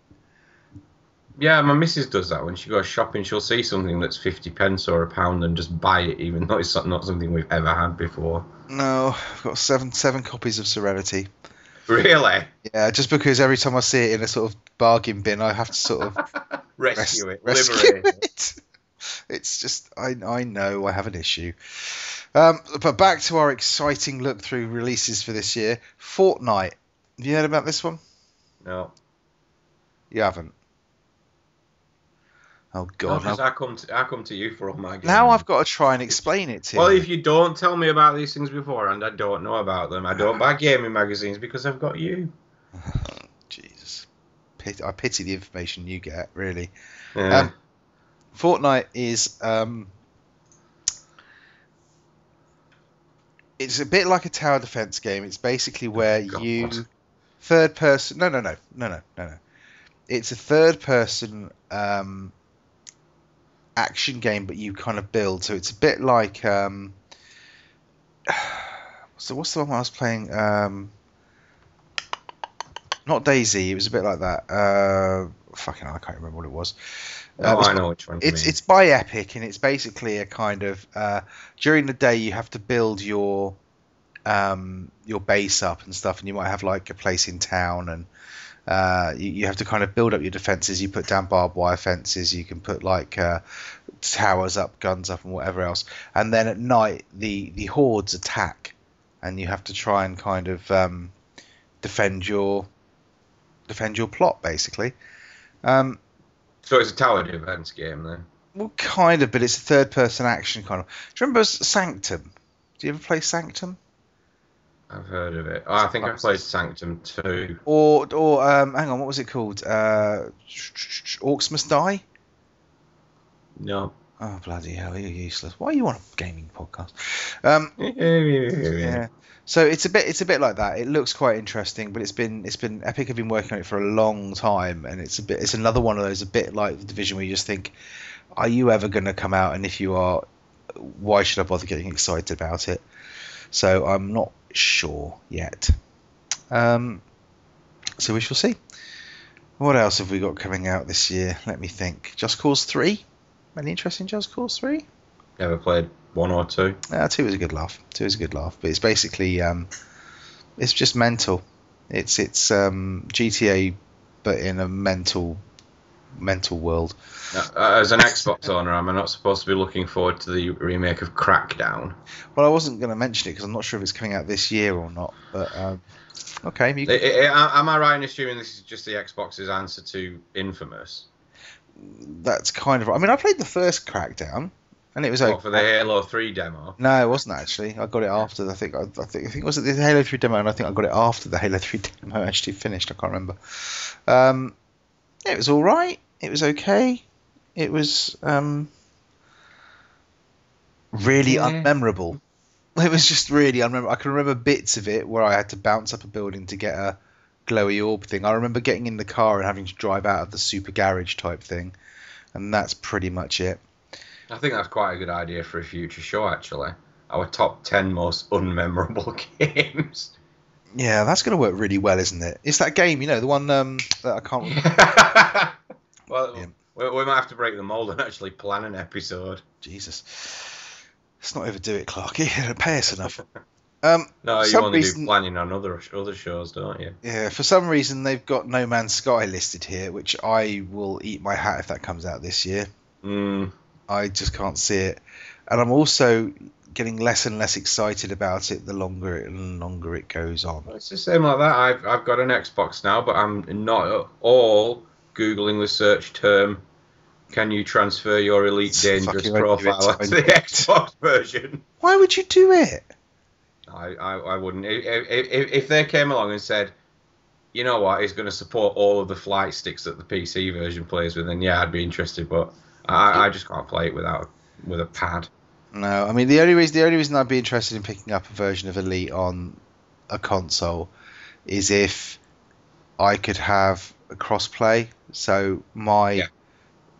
yeah, my missus does that when she goes shopping. She'll see something that's fifty pence or a pound and just buy it, even though it's not something we've ever had before. No, I've got seven seven copies of Serenity. Really, Yeah, just because every time I see it in a sort of bargain bin, I have to sort of rescue it, rescue liberate it. It. It's just I I know I have an issue. Um, but back to our exciting look through releases for this year. Fortnite. Have you heard about this one? No, You haven't. Oh no, god. 'cause I come to I come to you for all my games. now I've got to try and explain it to Well, you. Well, if you don't tell me about these things beforehand, I don't know about them. I don't buy gaming magazines because I've got you. Jesus. I pity the information you get, really. Yeah. Um, Fortnite is um, it's a bit like a tower defense game. It's basically where God. you third person. No, no, no, no, no, no, no. It's a third person um, action game, but you kind of build. So it's a bit like um, so what's the one I was playing? Um, not DayZ. It was a bit like that. Uh, fucking, hell, I can't remember what it was. Oh, Uh, it's, I know which one. it's it's by Epic, and it's basically a kind of uh, during the day you have to build your um, your base up and stuff, and you might have like a place in town, and uh, you, you have to kind of build up your defenses. You put down barbed wire fences. You can put like uh, towers up, guns up, and whatever else. And then at night, the the hordes attack, and you have to try and kind of um, defend your defend your plot, basically. Um, So it's a tower defense game then. well, kind of, but it's a third person action kind of. Do you remember Sanctum? Do you ever play Sanctum? I've heard of it. Oh, I think I played Sanctum 2. Or, or um, hang on, what was it called? Uh, Orcs Must Die? No. Oh, bloody hell, you're useless. Why are you on a gaming podcast? Um, yeah. So it's a bit, it's a bit like that. It looks quite interesting, but it's been, it's been Epic have been working on it for a long time, and it's a bit, it's another one of those, a bit like the division where you just think, are you ever going to come out? And if you are, why should I bother getting excited about it? So I'm not sure yet. Um, so we shall see. What else have we got coming out this year? Let me think. Just Cause Three. Any interest in Just Cause Three? Never played one or two. Uh, two is a good laugh. Two is a good laugh, but it's basically um, it's just mental. It's it's um, GTA, but in a mental mental world. Uh, as an Xbox owner, am I not supposed to be looking forward to the remake of Crackdown? Well, I wasn't going to mention it because I'm not sure if it's coming out this year or not. But um, okay, you I- can, I- am I right in assuming this is just the Xbox's answer to Infamous? That's kind of. I mean, I played the first Crackdown, and it was like okay. for the Halo 3 demo? No, it wasn't actually. I got it after. I think. I, I think. I think it was the Halo Three demo, and I think I got it after the Halo Three demo actually finished. I can't remember. Um, yeah, it was all right. It was okay. It was um, really Yeah. unmemorable. It was just really unmemorable. I can remember bits of it where I had to bounce up a building to get a glowy orb thing. I remember getting in the car and having to drive out of the super garage type thing, and that's pretty much it. I think that's quite a good idea for a future show, actually. Our top 10 most unmemorable games. Yeah, that's going to work really well, isn't it? It's that game, you know, the one um, that I can't. remember. well, Yeah. we, we might have to break the mold and actually plan an episode. Jesus, let's not overdo it, Clarky. Pay us enough. Um, No, you only reason- do planning on other other shows, don't you? yeah, for some reason they've got No Man's Sky listed here, which I will eat my hat if that comes out this year. Mm, I just can't see it, and I'm also getting less and less excited about it the longer it longer it goes on. it's the same like that. I've I've got an Xbox now, but I'm not at all googling the search term. Can you transfer your Elite Dangerous profile to the Xbox version? Why would you do it? I, I, I wouldn't. If, if, if they came along and said, you know what, it's going to support all of the flight sticks that the PC version plays with, then yeah, I'd be interested. But I, I just can't play it without with a pad. No, I mean the only reason the only reason I'd be interested in picking up a version of Elite on a console is if I could have a crossplay. So my Yeah.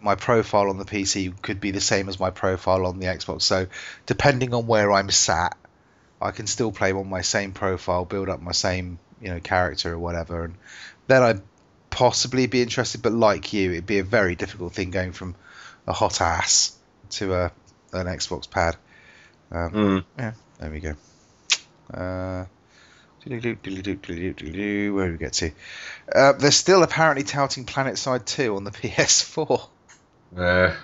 my profile on the PC could be the same as my profile on the Xbox. So depending on where I'm sat, I can still play on my same profile, build up my same you know character or whatever, and then I'd possibly be interested. But like you, it'd be a very difficult thing going from a HOTAS to a an Xbox pad. Um, Mm. there we go. Uh, where do we get to? Uh, they're still apparently touting PlanetSide 2 on the PS4. Uh,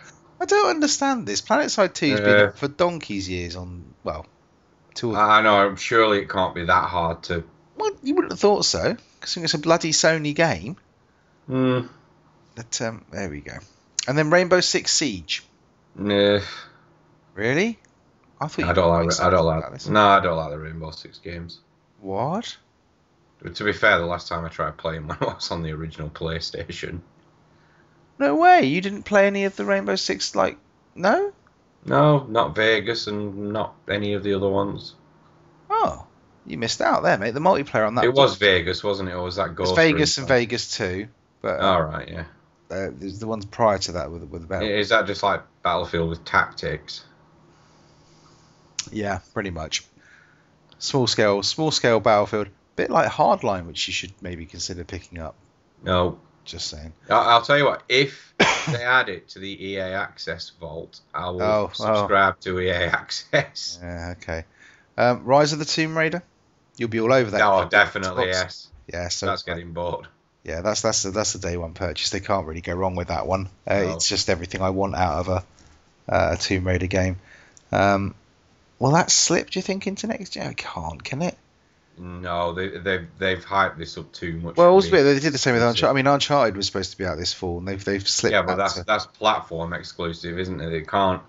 I don't understand this. PlanetSide 2 has been Uh. out for donkey's years on, well, I know. Surely it can't be that hard to. Well, you wouldn't have thought so, because it's a bloody Sony game. Mm, But um, there we go. And then Rainbow Six Siege. nah, Really? I thought I don't like. I don't like. this. No, I don't like the Rainbow Six games. What? But to be fair, the last time I tried playing one was on the original PlayStation. No way. You didn't play any of the Rainbow Six, like, no? No, not Vegas and not any of the other ones. Oh, you missed out there, mate. The multiplayer on that it was Vegas, wasn't it? Or was that It's Vegas and Vegas too, but uh, All right, yeah. uh, there's the ones prior to that with with battle. Is that just like Battlefield with tactics? yeah, pretty much. small scale, small scale battlefield, bit like Hardline, which you should maybe consider picking up. No, Just saying. I- I'll tell you what. If they add it to the EA Access vault, I will Oh, oh. subscribe to EA Access. Yeah, okay. Um, Rise of the Tomb Raider. You'll be all over that. Oh, definitely Xbox. yes. Yeah, so That's getting bought. yeah, that's that's the, that's the day one purchase. They can't really go wrong with that one. Uh, No. It's just everything I want out of a, uh, a Tomb Raider game. Um, will that slip? Do you think into next year? It can't, can it? No, they, they've they've hyped this up too much. Well, also, me. they did the same with Uncharted. I mean, Uncharted was supposed to be out this fall, and they've they've slipped. yeah, but that's to- that's platform exclusive, isn't it? It can't.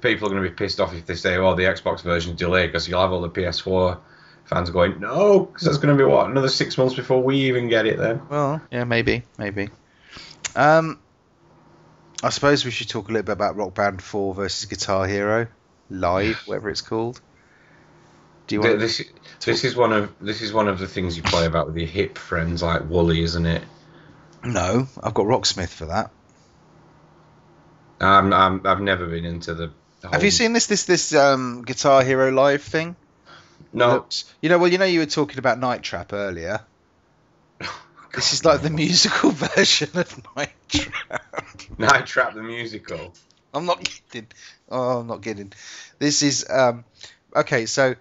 People are going to be pissed off if they say, "Oh, the Xbox version's delayed," because you'll have all the PS4 fans going, "No," because that's going to be what another six months before we even get it. Then. Well, yeah, maybe, maybe. Um, I suppose we should talk a little bit about Rock Band 4 versus Guitar Hero live, whatever it's called. Do you want? This this is one of this is one of the things you play about with your hip friends like Wooly, isn't it? No, I've got Rocksmith for that. I'm, I'm I've never been into the. the Have you seen this this this um, Guitar Hero live thing? No. Looks- You know, well, you know, you were talking about Night Trap earlier. This is like the musical version of Night Trap. Night Trap the musical. I'm not kidding. Oh, I'm not kidding. This is um, okay. So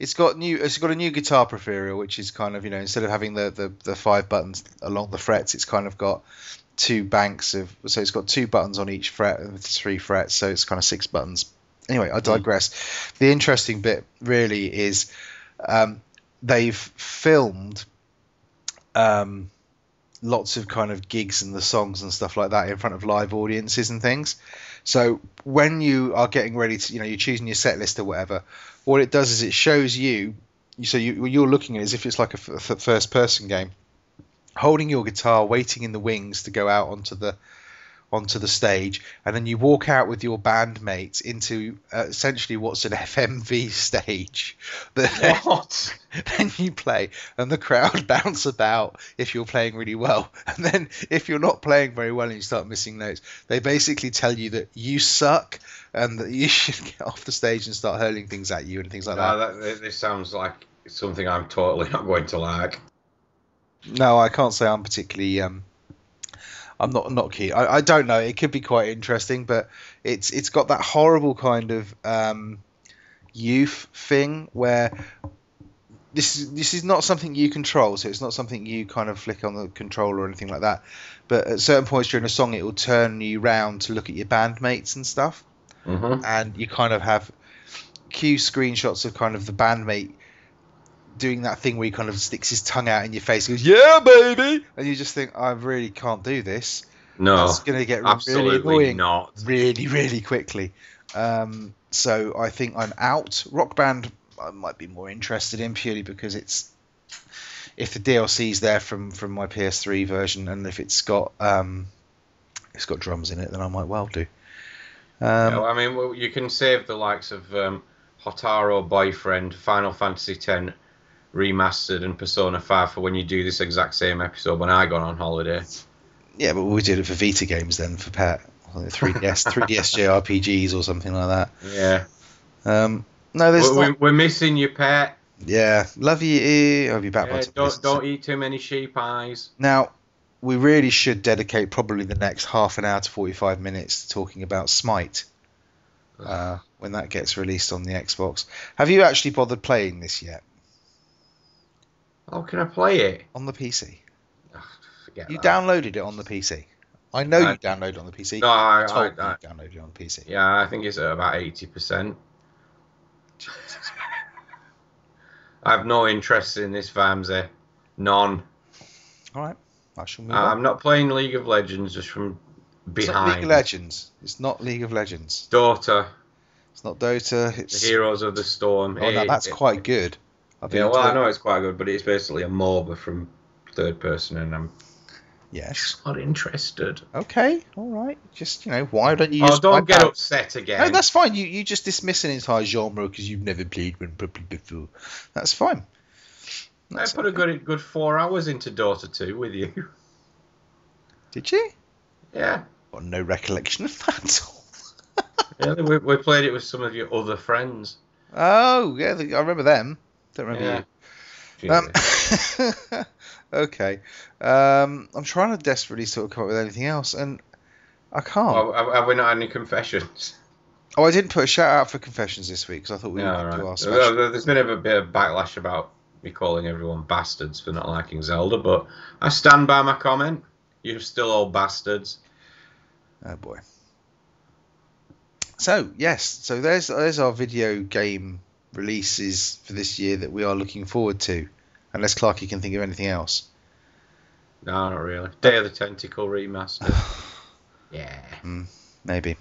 it's got new. It's got a new guitar peripheral, which is kind of you know instead of having the the, the five buttons along the frets, it's kind of got two banks of. So it's got two buttons on each fret with three frets. So it's kind of six buttons. Anyway, I digress. The interesting bit really is um, they've filmed um, lots of kind of gigs and the songs and stuff like that in front of live audiences and things. So when you are getting ready to, you know, you're choosing your set list or whatever, what it does is it shows you. So you, you're looking at it as if it's like a f- first person game, holding your guitar, waiting in the wings to go out onto the onto the stage, and then you walk out with your bandmates into uh, essentially what's an FMV stage. What? then you play, and the crowd bounce about if you're playing really well. And then if you're not playing very well and you start missing notes, they basically tell you that you suck and that you should get off the stage and start hurling things at you and things like No, that. that, this sounds like something I'm totally not going to like. No, I can't say I'm particularly. Um, I'm not not keen. I, I don't know. It could be quite interesting, but it's it's got that horrible kind of um, youth thing where this is this is not something you control, so it's not something you kind of flick on the control or anything like that. But at certain points during a song, it will turn you round to look at your bandmates and stuff, Mm-hmm. and you kind of have cue screenshots of kind of the bandmate doing that thing where he kind of sticks his tongue out in your face, and goes "Yeah, baby," and you just think, "I really can't do this." No, It's going to get really annoying not. really, really quickly. Um, so I think I'm out. Rock Band I might be more interested in purely because it's if the DLC is there from from my PS3 version and if it's got um, it's got drums in it, then I might well do. Um, No, I mean, well, you can save the likes of um, Hatoful Boyfriend, Final Fantasy X remastered, and Persona 5 for when you do this exact same episode when I gone on holiday. Yeah, but we did it for Vita games then for Pet. 3DS, 3DS JRPGs or something like that. Yeah, Um, no, there's we're, not, we're missing you, pet. yeah, love you. I'll be back Yeah, don't don't eat too many sheep eyes. Now, we really should dedicate probably the next half an hour to 45 minutes to talking about Smite uh, when that gets released on the Xbox. Have you actually bothered playing this yet How can I play it? on the PC? Ugh, forget You that. downloaded it on the PC. I know I- you downloaded it on the PC. No, I, You told I, I, you downloaded it on the PC. yeah, I think it's at about eighty percent. I have no interest in this Vimesy. None. All right, I shall move Uh, on. I'm not playing League of Legends just from It's not League behind. of Legends. It's not League of Legends. Dota, It's not Dota. the It's Heroes of the Storm. oh, no, It- that's it- quite good. Yeah, well, I know it's quite good, but it's basically a MOBA from third person, and I'm Yes. just not interested. Okay. All right. Just you know, why don't you Oh, just don't get upset again. No, that's fine. You you just dismiss an entire genre because you've never played one properly before. That's fine. I That's put a good good four hours into Dota 2 with you. Did you? Yeah. Got no recollection of that. yeah we, we played it with some of your other friends. oh yeah, I remember them. Don't remember you. Um, okay. Um, I'm trying to desperately sort of come up with anything else, and I can't. Well, have, we not had any confessions? Oh, I didn't put a shout out for confessions this week because I thought we No, would do our special. There's been a bit of backlash about me calling everyone bastards for not liking Zelda, but I stand by my comment. You're still all bastards. Oh boy. So yes, so there's there's our video game releases for this year that we are looking forward to, unless Clarky can think of anything else. No, not really. Day of the Tentacle remaster. yeah. Maybe.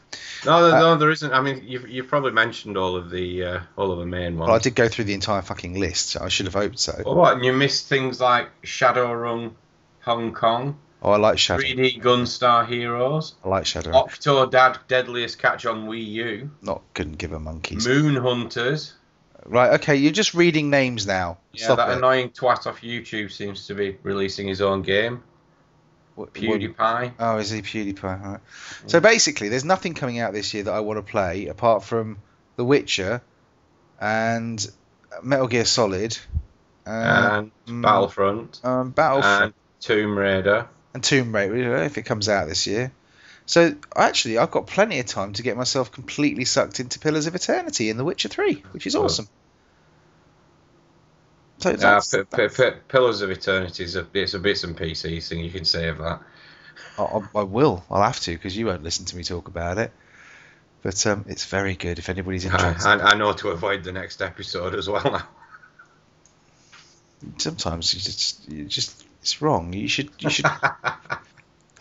No, there, Uh, no, there isn't. I mean, you've, you've probably mentioned all of the uh, all of the main ones. Well, I did go through the entire fucking list. So I should have hoped so. Well, what? And you missed things like Shadowrun Hong Kong, Oh, I like Shadow. 3D Gunstar Heroes, I like Shadow. Octodad Dadliest Catch on Wii U, Not couldn't give a monkeys. Moon Hunters. Right. Okay. You're just reading names now. Yeah, Stop that it. annoying twat off YouTube seems to be releasing his own game. What- what- PewDiePie. Oh, is he PewDiePie? Right. So basically, there's nothing coming out this year that I want to play apart from The Witcher and Metal Gear Solid and mm, Battlefront um, Battlefront and Tomb Raider. and Tomb Raider if it comes out this year. So actually, I've got plenty of time to get myself completely sucked into Pillars of Eternity in The Witcher 3, which is Oh. awesome. So P- P- P- Pillars of Eternity is a it's a bits and pieces thing. You can save that. I, I I will. I'll have to because you won't listen to me talk about it. But um, it's very good if anybody's I, interested. I, I know to avoid the next episode as well now. Sometimes you just, you just it's wrong. You should you should.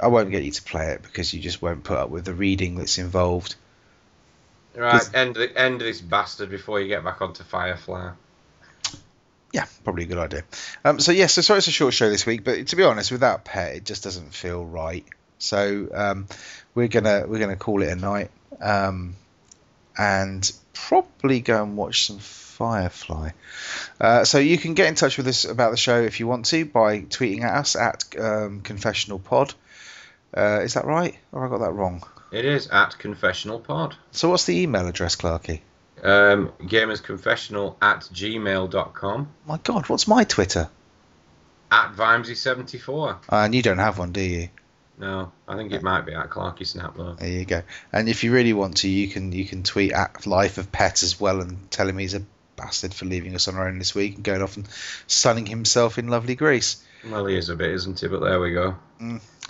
I won't get you to play it because you just won't put up with the reading that's involved. right, end the, end this bastard before you get back onto Firefly. Yeah, probably a good idea. Um, so yes, so sorry it's a short show this week, but to be honest, without Pet, it just doesn't feel right. So um, we're gonna we're gonna call it a night, um, and probably go and watch some Firefly. Uh, so you can get in touch with us about the show if you want to by tweeting at us at um, Confessional Pod. Uh, is that right, or I got that wrong? It is at Confessional Pod. So what's the email address, Clarky? Um, gamersconfessional at gmail.com. My God, what's my Twitter? At Vimesy74. Uh, and you don't have one, do you? No, I think it might be at Clarky Snap though. There you go. And if you really want to, you can you can tweet at Life of Pet as well and tell him he's a bastard for leaving us on our own this week and going off and sunning himself in lovely Greece. Well, he is a bit, isn't he? But there we go.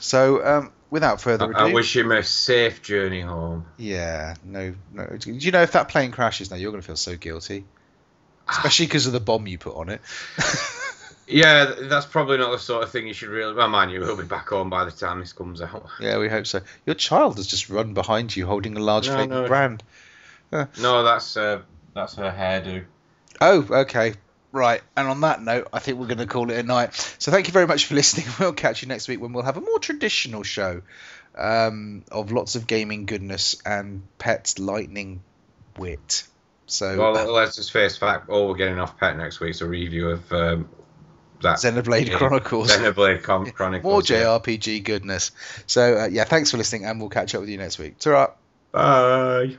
So, um, without further ado, I, I wish him a safe journey home. yeah, no, no. Do you know if that plane crashes now, you're going to feel so guilty, especially because of the bomb you put on it. Yeah, that's probably not the sort of thing you should really. Well, mind you, we'll be back home by the time this comes out. yeah, we hope so. Your child has just run behind you holding a large No, no. brand. No, that's uh, that's her hairdo. Oh, okay. Right. And on that note, I think we're going to call it a night. So thank you very much for listening. We'll catch you next week when we'll have a more traditional show um, of lots of gaming goodness and pets lightning wit. So Well, let's just face fact. All we're getting off pet next week's a review of um, that Xenoblade yeah, Chronicles. Xenoblade Chronicles. More. JRPG goodness. So uh, yeah, thanks for listening, and we'll catch up with you next week. Ta-ra. Bye.